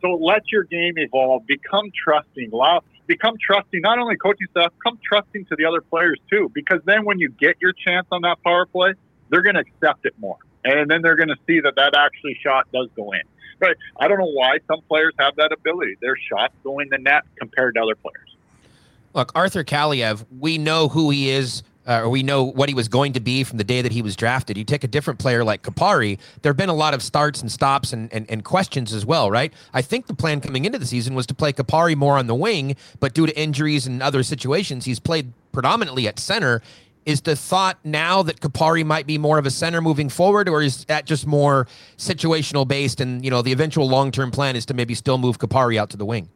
so let your game evolve. Become trusting. Allow become trusting. Not only coaching staff, come trusting to the other players too. Because then when you get your chance on that power play, they're going to accept it more, and then they're going to see that that actually shot does go in. But I don't know why some players have that ability. Their shots go in the net compared to other players. Look, Arthur Kaliyev, we know who he is, uh, or we know what he was going to be from the day that he was drafted. You take a different player like Kupari, there have been a lot of starts and stops and, and, and questions as well, right? I think the plan coming into the season was to play Kupari more on the wing, but due to injuries and other situations, he's played predominantly at center. Is the thought now that Kupari might be more of a center moving forward, or is that just more situational based? And you know, the eventual long term plan is to maybe still move Kupari out to the wing.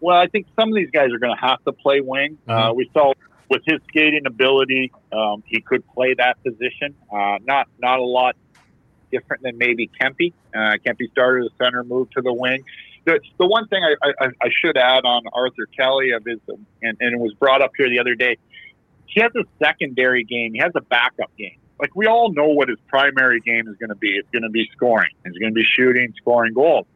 Well, I think some of these guys are going to have to play wing. Uh, we saw with his skating ability, um, he could play that position. Uh, not not a lot different than maybe Kempy. Uh, Kempy started as center, moved to the wing. The, the one thing I, I, I should add on Arthur Kaliyev is, and, and it was brought up here the other day. He has a secondary game. He has a backup game. Like we all know what his primary game is going to be. It's going to be scoring. It's going to be shooting, scoring goals.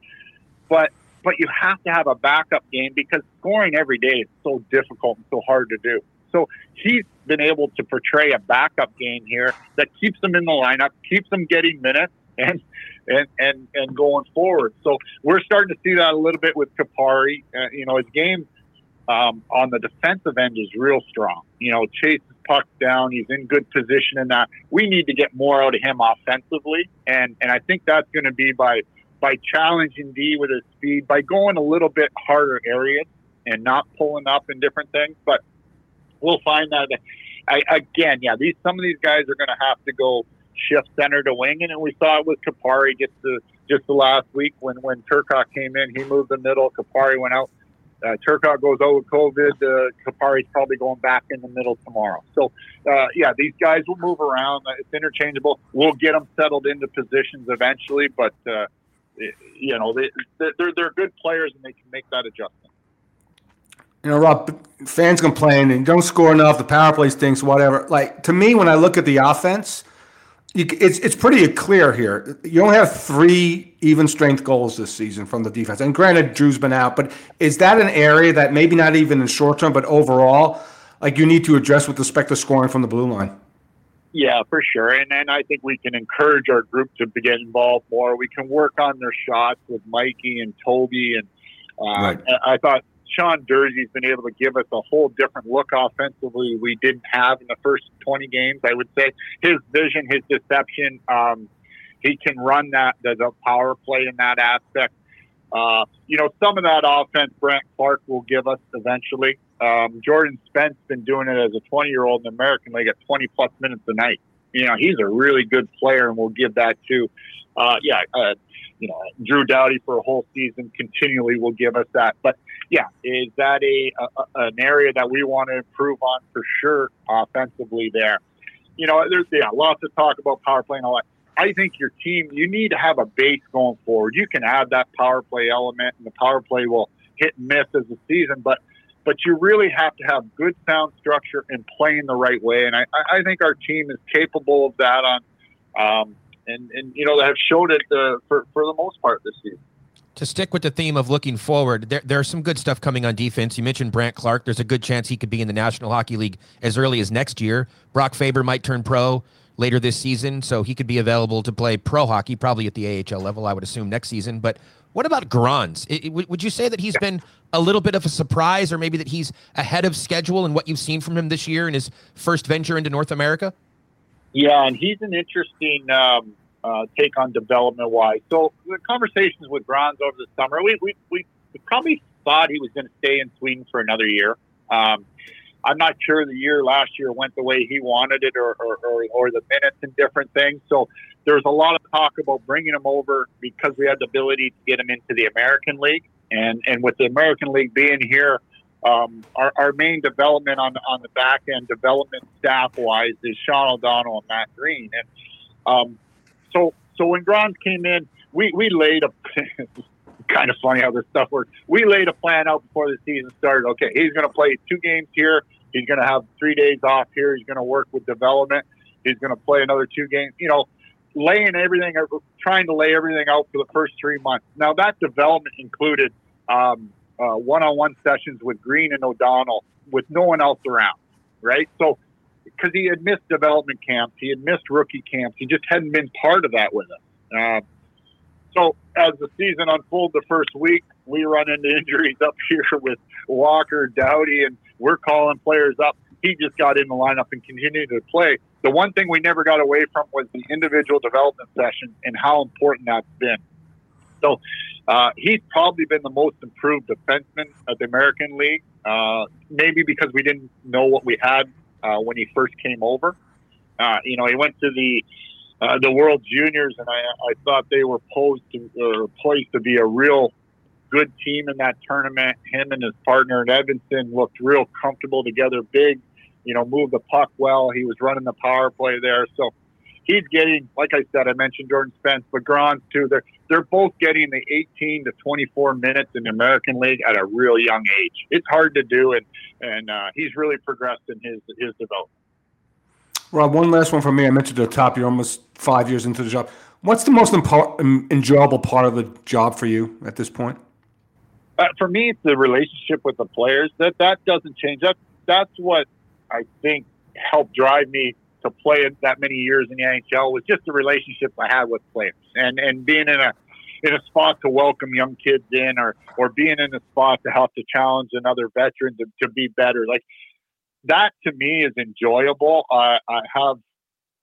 But but you have to have a backup game because scoring every day is so difficult and so hard to do. So he's been able to portray a backup game here that keeps him in the lineup, keeps him getting minutes, and and and and going forward. So we're starting to see that a little bit with Kupari. Uh, you know, his game um, on the defensive end is real strong. You know, chases pucks down. He's in good position in that. We need to get more out of him offensively, and and I think that's going to be by by challenging D with his speed, by going a little bit harder areas and not pulling up in different things. But we'll find that. I, again, yeah, these some of these guys are going to have to go shift center to wing, and we saw it with Kupari just the just the last week when when Turcotte came in, he moved the middle. Kupari went out. Uh, Turcotte goes out with COVID. Uh, Kupari's probably going back in the middle tomorrow. So, uh, yeah, these guys will move around. It's interchangeable. We'll get them settled into positions eventually, but uh, you know they, they're they're good players and they can make that adjustment. you know, Rob, fans complain and don't score enough. The power play stinks, whatever. Like to me, when I look at the offense, it's it's pretty clear here. You only have three even strength goals this season from the defense. And granted, Drew's been out, but is that an area that maybe not even in short term, but overall, like you need to address with respect to scoring from the blue line? Yeah, for sure. And and I think we can encourage our group to get involved more. We can work on their shots with Mikey and Toby. And uh, Right. I thought Sean Durzi's been able to give us a whole different look offensively we didn't have in the first 20 games, I would say. His vision, his deception, um, he can run that, the, the power play in that aspect. Uh, you know, some of that offense Brandt Clarke will give us eventually. Um, Jordan Spence been doing it as a 20 year old in the American League at 20 plus minutes a night. You know, he's a really good player, and we'll give that to. Uh, yeah, uh, you know, Drew Doughty for a whole season continually will give us that. But yeah, is that a, a an area that we want to improve on for sure offensively? There, you know, there's yeah, lots of talk about power play and all that. I think your team, you need to have a base going forward. You can add that power play element, and the power play will hit and miss as a season, but but you really have to have good sound structure and playing the right way. And I, I I think our team is capable of that on, um, and and you know they have showed it uh, for for the most part this season. To stick with the theme of looking forward, there, there's some good stuff coming on defense. You mentioned Brandt Clarke. There's a good chance he could be in the National Hockey League as early as next year. Brock Faber might turn pro later this season, so he could be available to play pro hockey, probably at the AHL level, I would assume, next season. But what about Grans? I- I- would would you say that he's been a little bit of a surprise, or maybe that he's ahead of schedule in what you've seen from him this year in his first venture into North America? Yeah, and he's an interesting um, uh, take on development wise. So the conversations with Grans over the summer, we we, we probably thought he was going to stay in Sweden for another year. Um, I'm not sure the year last year went the way he wanted it, or or, or, or the minutes and different things. So there's a lot of talk about bringing him over because we had the ability to get him into the American League, and and with the American League being here. Um, our, our main development on on the back end, development staff wise, is Sean O'Donnell and Matt Green, and um, so so when Grans came in, we we laid a kind of funny how this stuff works. We laid a plan out before the season started. Okay, he's going to play two games here. He's going to have three days off here. He's going to work with development. He's going to play another two games. You know, laying everything, trying to lay everything out for the first three months. Now that development included um, uh, one-on-one sessions with Green and O'Donnell with no one else around, right? So because he had missed development camps, he had missed rookie camps, he just hadn't been part of that with us. Uh, so as the season unfolded, the first week we run into injuries up here with Walker, Doughty, and we're calling players up. He just got in the lineup and continued to play. The one thing we never got away from was the individual development sessions and how important that's been. So uh, he's probably been the most improved defenseman of the American League. Uh, maybe because we didn't know what we had uh, when he first came over. Uh, you know, he went to the uh, the World Juniors, and I, I thought they were posed to, or poised to be a real good team in that tournament. Him and his partner in Edmonton looked real comfortable together, big, you know, moved the puck well. He was running the power play there. So he's getting, like I said, I mentioned Jordan Spence, but Grans too. They're, they're both getting the 18 to 24 minutes in the American League at a real young age. It's hard to do, and, and uh, he's really progressed in his, his development. Rob, one last one from me. I mentioned at the top, you're almost five years into the job. What's the most enjoyable part of the job for you at this point? uh, for me, it's the relationship with the players. That that doesn't change. That that's what I think helped drive me to play that many years in the NHL was just the relationships I had with players. And and being in a in a spot to welcome young kids in or or being in a spot to help to challenge another veteran to, to be better like that to me is enjoyable. Uh, i have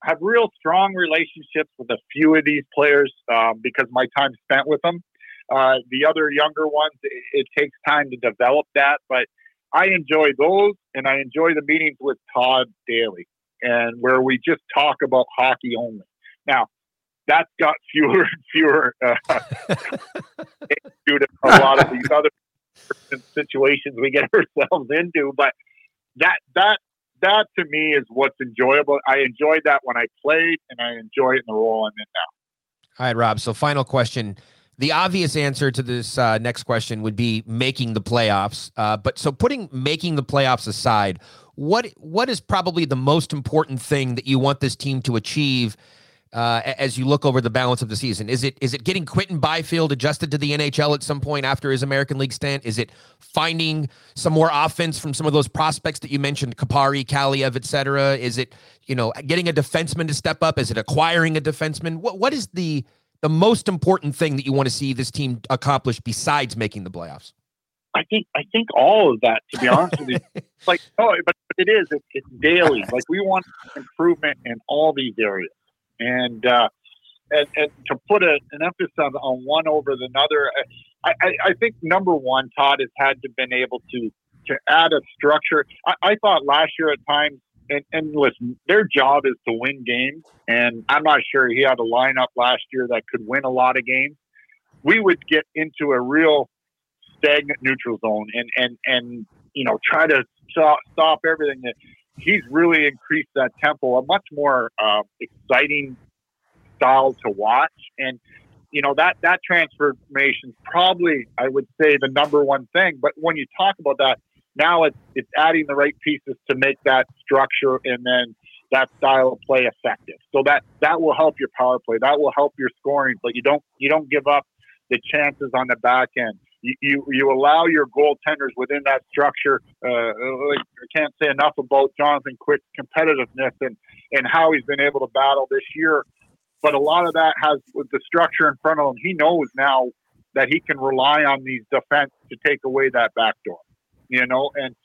have real strong relationships with a few of these players um, because my time spent with them. Uh, the other younger ones it, it takes time to develop that but i enjoy those and i enjoy the meetings with todd daly and where we just talk about hockey only now that's got fewer and fewer uh, due to a lot of these other situations we get ourselves into. But that that that to me is what's enjoyable. I enjoyed that when I played, and I enjoy it in the role I'm in now. All right, Rob. So, final question. The obvious answer to this uh, next question would be making the playoffs. Uh, but so, putting making the playoffs aside, what what is probably the most important thing that you want this team to achieve uh, as you look over the balance of the season? Is it is it getting Quinton Byfield adjusted to the NHL at some point after his American League stint? Is it finding some more offense from some of those prospects that you mentioned, Kupari, Kaliyev, et cetera? Is it you know getting a defenseman to step up? Is it acquiring a defenseman? What what is the the most important thing that you want to see this team accomplish besides making the playoffs? I think I think all of that. To be honest with you, It's like oh, but it is. It's, it's daily. Like we want improvement in all these areas, and uh, and, and to put a, an emphasis on, on one over the other, I, I, I think number one, Todd has had to been able to to add a structure. I, I thought last year at times, and, and listen, their job is to win games, and I'm not sure he had a lineup last year that could win a lot of games. We would get into a real stagnant neutral zone and and and you know try to stop, stop everything that he's really increased that tempo a much more uh, exciting style to watch. And you know that that transformation probably i would say the number one thing. But when you talk about that now it's it's adding the right pieces to make that structure and then that style of play effective. So that that will help your power play. That will help your scoring but you don't you don't give up the chances on the back end you, you, allow your goaltenders within that structure. Uh, I can't say enough about Jonathan Quick's competitiveness and, and how he's been able to battle this year. But a lot of that has with the structure in front of him. He knows now that he can rely on these defense to take away that back door, you know, and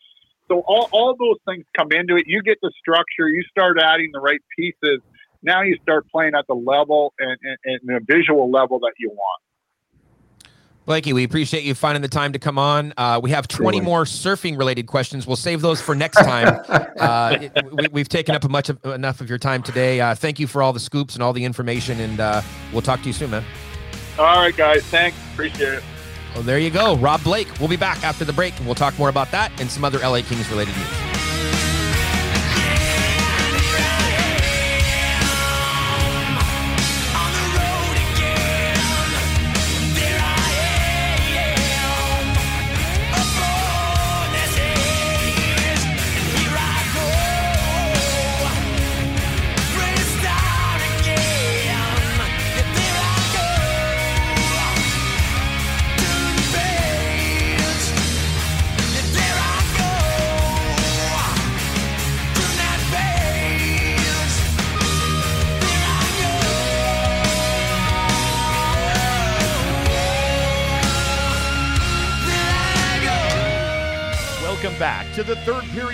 so all, all those things come into it. You get the structure, you start adding the right pieces. Now you start playing at the level and, and, and the visual level that you want. Blakey, we appreciate you finding the time to come on. Uh, we have 20 Truly. more surfing related questions. We'll save those for next time. uh, it- we, we've taken up a much of, enough of your time today. Uh, thank you for all the scoops and all the information, and uh, we'll talk to you soon, man. All right, guys. Thanks. Appreciate it. Well, there you go. Rob Blake. We'll be back after the break, and we'll talk more about that and some other LA Kings related news.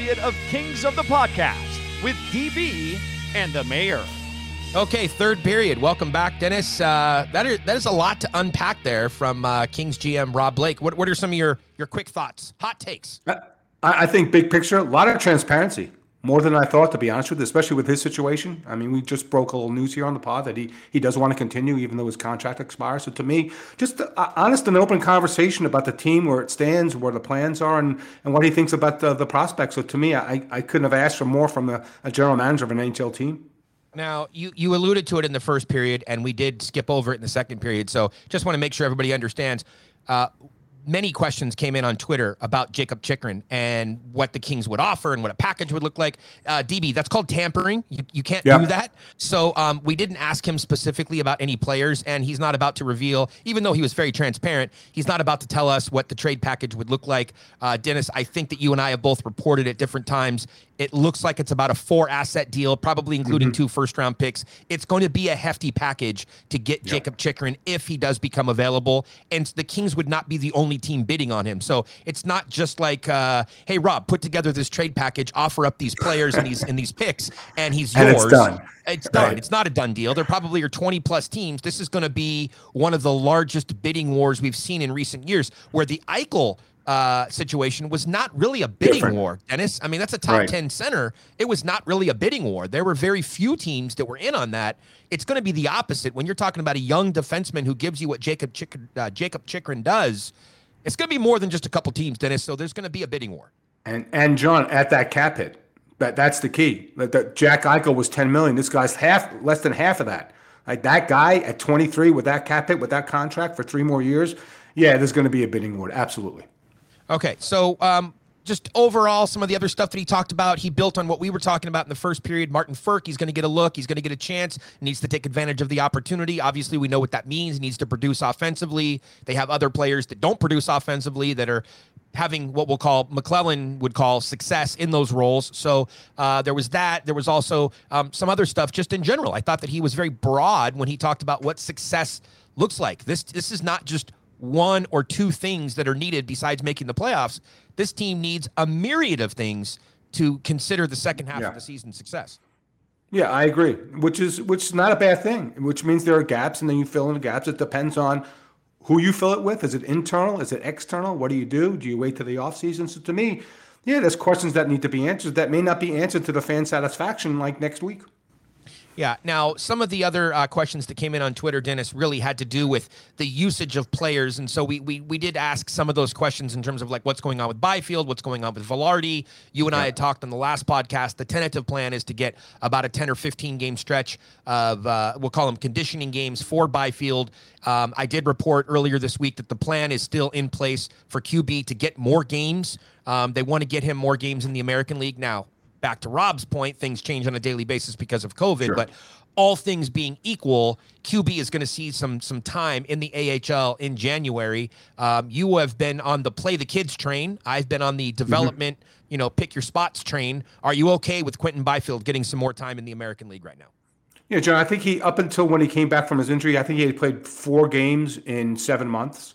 Period of Kings of the Podcast with DB and the Mayor. Okay, third period. Welcome back, Dennis. Uh, that is that is a lot to unpack there from uh, Kings GM Rob Blake. What what are some of your your quick thoughts, hot takes? I, I think big picture, a lot of transparency, more than I thought, to be honest with you, especially with his situation. I mean, we just broke a little news here on the pod that he he does want to continue even though his contract expires. So to me, just uh, honest and open conversation about the team, where it stands, where the plans are, and, and what he thinks about the, the prospects. So to me, I, I couldn't have asked for more from the, a general manager of an NHL team. Now, you you alluded to it in the first period, and we did skip over it in the second period. So, just want to make sure everybody understands. Uh, many questions came in on Twitter about Jakob Chychrun and what the Kings would offer and what a package would look like. Uh, DB, that's called tampering. You, you can't Yeah. do that. So um, we didn't ask him specifically about any players, and he's not about to reveal, even though he was very transparent, he's not about to tell us what the trade package would look like. Uh, Dennis, I think that you and I have both reported at different times It looks like it's about a four asset deal, probably including two first round picks. It's going to be a hefty package to get Jakob Chychrun if he does become available. And the Kings would not be the only team bidding on him. So it's not just like, uh, hey, Rob, put together this trade package, offer up these players and these and these picks, and he's And yours. it's done. It's done. Right. It's not a done deal. There probably are 20 plus teams. This is going to be one of the largest bidding wars we've seen in recent years, where the Eichel uh, situation was not really a bidding Different. war, Dennis. I mean, that's a top Right. 10 center. It was not really a bidding war. There were very few teams that were in on that. It's going to be the opposite when you're talking about a young defenseman who gives you what Jakob Chychrun, uh, Jakob Chychrun does. It's going to be more than just a couple teams, Dennis. So there's going to be a bidding war. And and John at that cap hit, that that's the key. That, that Jack Eichel was ten million. This guy's half, less than half of that. Like that guy at twenty three with that cap hit with that contract for three more years. Yeah, there's going to be a bidding war. Absolutely. Okay, so um, just overall, some of the other stuff that he talked about, he built on what we were talking about in the first period. Martin Frk, he's going to get a look, he's going to get a chance, needs to take advantage of the opportunity. Obviously, we know what that means. He needs to produce offensively. They have other players that don't produce offensively that are having what we'll call McLellan would call success in those roles. So uh, there was that. There was also um, some other stuff just in general. I thought that he was very broad when he talked about what success looks like. This this is not just one or two things that are needed besides making the playoffs. This team needs a myriad of things to consider the second half Yeah. of the season success. Yeah, I agree. Which is which is not a bad thing. Which means there are gaps, and then you fill in the gaps. It depends on who you fill it with. Is it internal? Is it external? What do you do? Do you wait to the off season? So to me, yeah, there's questions that need to be answered that may not be answered to the fan satisfaction like next week. Yeah. Now, some of the other uh, questions that came in on Twitter, Dennis, really had to do with the usage of players, and so we we we did ask some of those questions in terms of like what's going on with Byfield, what's going on with Vilardi. You and I had talked on the last podcast. The tentative plan is to get about a ten or fifteen game stretch of uh, we'll call them conditioning games for Byfield. Um, I did report earlier this week that the plan is still in place for QB to get more games. Um, they want to get him more games in the American League now back to Rob's point, things change on a daily basis because of COVID, Sure. but all things being equal, QB is going to see some some time in the AHL in January. Um, you have been on the play the kids train. I've been on the development, you know, pick your spots train. Are you okay with Quinton Byfield getting some more time in the American League right now? Yeah, John, I think he up until when he came back from his injury, I think he had played four games in seven months.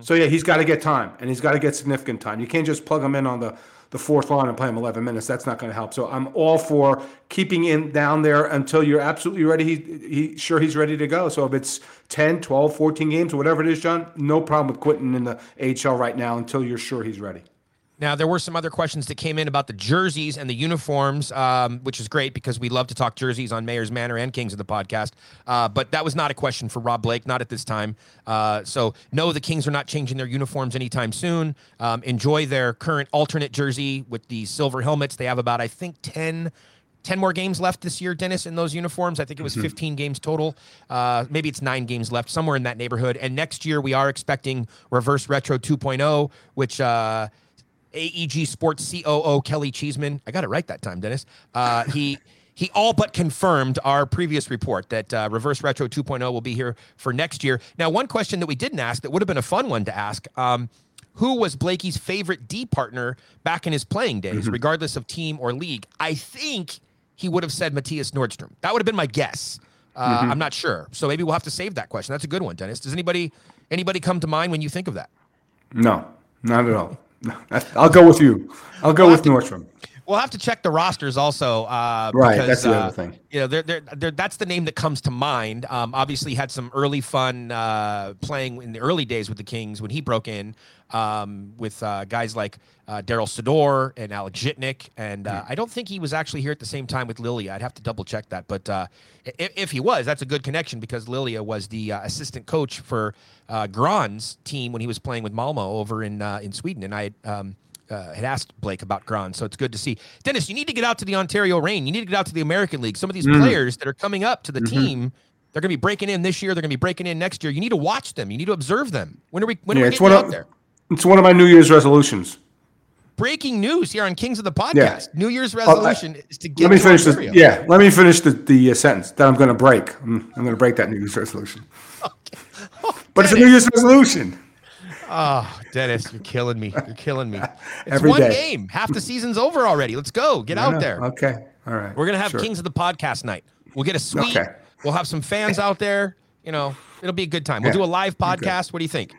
So yeah, he's got to get time, and he's got to get significant time. You can't just plug him in on the the fourth line and play him 11 minutes. That's not going to help. So I'm all for keeping him down there until you're absolutely ready. He, he sure he's ready to go. So if it's 10, 12, 14 games, whatever it is, John, no problem with quitting in the AHL right now until you're sure he's ready. Now, there were some other questions that came in about the jerseys and the uniforms, um, which is great because we love to talk jerseys on Mayor's Manor and Kings of the podcast. Uh, but that was not a question for Rob Blake, not at this time. Uh, so, no, the Kings are not changing their uniforms anytime soon. Um, enjoy their current alternate jersey with the silver helmets. They have about, I think, 10. 10 more games left this year, Dennis, in those uniforms. I think it was 15 games total. Uh, maybe it's nine games left, somewhere in that neighborhood. And next year, we are expecting Reverse Retro 2.0, which uh, AEG Sports COO Kelly Cheeseman. I got it right that time, Dennis. Uh, he he all but confirmed our previous report that uh, Reverse Retro 2.0 will be here for next year. Now, one question that we didn't ask that would have been a fun one to ask. Um, who was Blakey's favorite D partner back in his playing days, regardless of team or league? I think he would have said Mattias Norstrom. That would have been my guess. Uh, I'm not sure, so maybe we'll have to save that question. That's a good one, Dennis. Does anybody anybody come to mind when you think of that? No, not at all. I'll go with you. I'll go with Norstrom. We'll have to check the rosters also. Uh, Right, because, that's the uh, other thing. You know, they're, they're, they're, that's the name that comes to mind. Um, obviously, had some early fun uh, playing in the early days with the Kings when he broke in um, with uh, guys like uh, Darryl Sydor and Alex Zhitnik. And Hmm. uh, I don't think he was actually here at the same time with Lilja. I'd have to double check that. But uh, if, if he was, that's a good connection because Lilja was the uh, assistant coach for uh, Gran's team when he was playing with Malmo over in uh, in Sweden. And I um, uh, had asked Blake about Gran, so it's good to see. Dennis, you need to get out to the Ontario Reign. You need to get out to the American League. Some of these players that are coming up to the team, they're going to be breaking in this year. They're going to be breaking in next year. You need to watch them. You need to observe them. When are we? When Yeah, are we it's getting one out of there? it's one of my New Year's resolutions. Breaking news here on Kings of the Podcast. Yeah. New Year's Oh, I- resolution is to get Let me to finish this. Yeah, let me finish the, the uh, sentence that I'm going to break. I'm, I'm going to break that New Year's resolution. But it's a New Year's resolution. Oh, Dennis, you're killing me. You're killing me. It's Every one day. game. Half the season's over already. Let's go. Get out there. Okay. All right. We're gonna have Sure. Kings of the Podcast night. We'll get a suite. Okay. We'll have some fans out there. You know, it'll be a good time. We'll Yeah, do a live podcast. What do you think?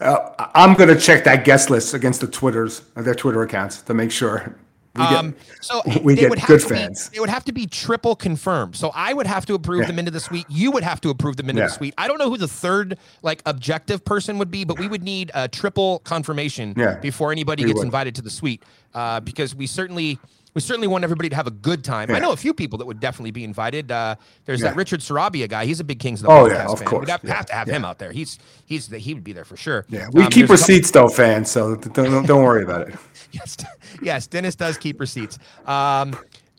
Uh, I'm going to check that guest list against the Twitters, uh, their Twitter accounts to make sure. We get, Um, so we they get would have good to be- fans. They would have to be triple confirmed. So I would have to approve Yeah. them into the suite. You would have to approve them into Yeah. the suite. I don't know who the third like objective person would be, but we would need a triple confirmation Yeah, before anybody we gets would. invited to the suite, uh, because we certainly. We certainly want everybody to have a good time. I know a few people that would definitely be invited. Uh, there's Yeah. that Richard Sarabia guy. He's a big Kings of the Oh, Podcast yeah, of fan. course. We'd have, Yeah, have to have yeah. him out there. He's he's he would be there for sure. yeah, we Um, keep a couple- receipts though, fans. So don't, don't worry about it. Yes, yes, Dennis does keep receipts. Um,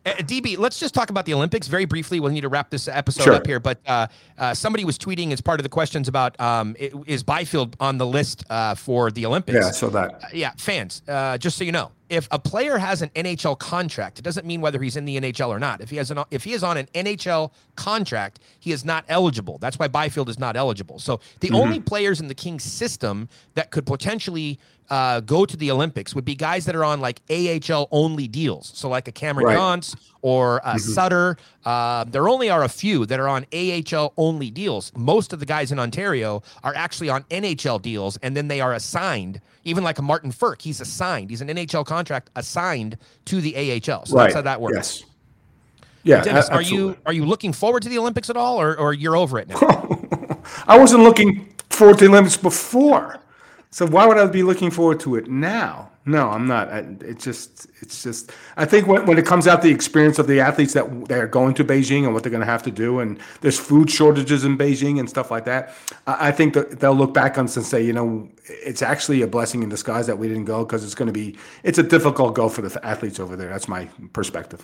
uh, DB, let's just talk about the Olympics very briefly. We'll need to wrap this episode Sure. up here, but uh, uh, somebody was tweeting as part of the questions about um, is Byfield on the list uh, for the Olympics? Yeah, so that. Uh, yeah, fans, uh, just so you know, if a player has an NHL contract, it doesn't mean whether he's in the NHL or not. If he has an if he is on an NHL contract, he is not eligible. That's why Byfield is not eligible. So the only players in the Kings system that could potentially uh, go to the Olympics would be guys that are on like AHL only deals. So like a Cameron Right. Yance or a Sutter. Uh, there only are a few that are on AHL only deals. Most of the guys in Ontario are actually on NHL deals, and then they are assigned. Even like a Martin Frk, he's assigned. He's an NHL contract assigned to the AHL. So right. that's how that works. Yes. Yeah. Dennis, are you are you looking forward to the Olympics at all, or or you're over it now? I wasn't looking forward to the Olympics before, so why would I be looking forward to it now? No, I'm not. It's just, it's just. I think when, when it comes out the experience of the athletes that they're going to Beijing and what they're going to have to do, and there's food shortages in Beijing and stuff like that. I, I think that they'll look back on this and say, you know, it's actually a blessing in disguise that we didn't go because it's going to be, it's a difficult go for the athletes over there. That's my perspective.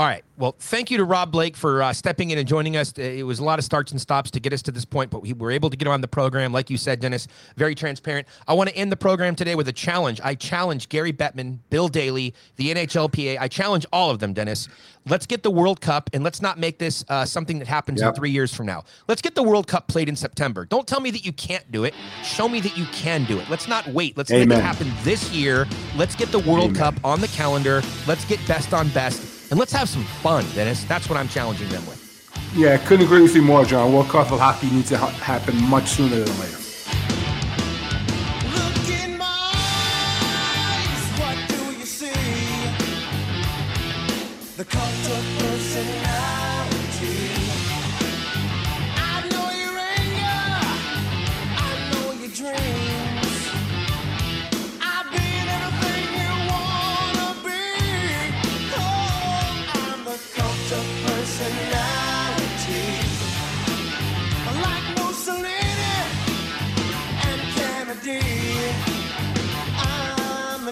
All right. Well, thank you to Rob Blake for uh, stepping in and joining us. Uh, It was a lot of starts and stops to get us to this point, but we were able to get on the program. Like you said, Dennis, very transparent. I want to end the program today with a challenge. I challenge Gary Bettman, Bill Daly, the NHLPA. I challenge all of them, Dennis. Let's get the World Cup and let's not make this uh, something that happens in three years from now. Let's get the World Cup played in September. Don't tell me that you can't do it. Show me that you can do it. Let's not wait. Let's make it happen this year. Let's get the World Amen. Cup on the calendar. Let's get best on best. And let's have some fun, Dennis. That's what I'm challenging them with. Yeah, couldn't agree with you more, John. World Cup of hockey needs to ha- happen much sooner than later. Look in my eyes, what do you see? The cult of